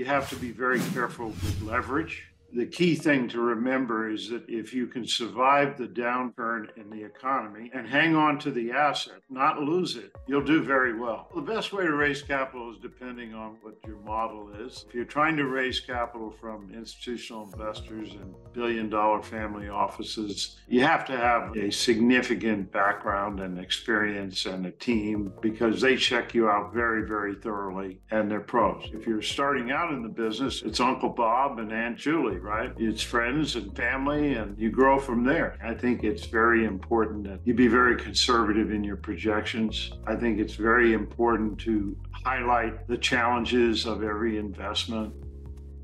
you have to be very careful with leverage the key thing to remember is that if you can survive the downturn in the economy and hang on to the asset, not lose it, you'll do very well. The best way to raise capital is depending on what your model is. If you're trying to raise capital from institutional investors and billion dollar family offices, you have to have a significant background and experience and a team because they check you out very, very thoroughly and they're pros. If you're starting out in the business, it's Uncle Bob and Aunt Julie right? It's friends and family, and you grow from there. I think it's very important that you be very conservative in your projections. I think it's very important to highlight the challenges of every investment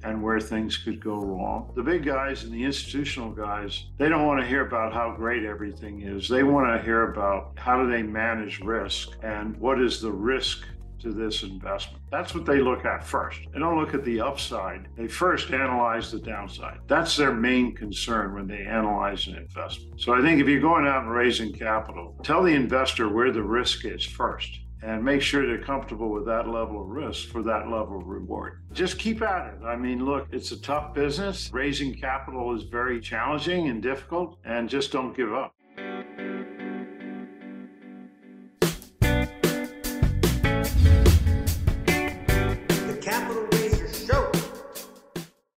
and where things could go wrong. The big guys and the institutional guys, they don't want to hear about how great everything is. They want to hear about how do they manage risk and what is the risk to this investment. That's what they look at first. They don't look at the upside. They first analyze the downside. That's their main concern when they analyze an investment. So I think if you're going out and raising capital, tell the investor where the risk is first and make sure they're comfortable with that level of risk for that level of reward. Just keep at it. I mean, look, it's a tough business. Raising capital is very challenging and difficult, and just don't give up.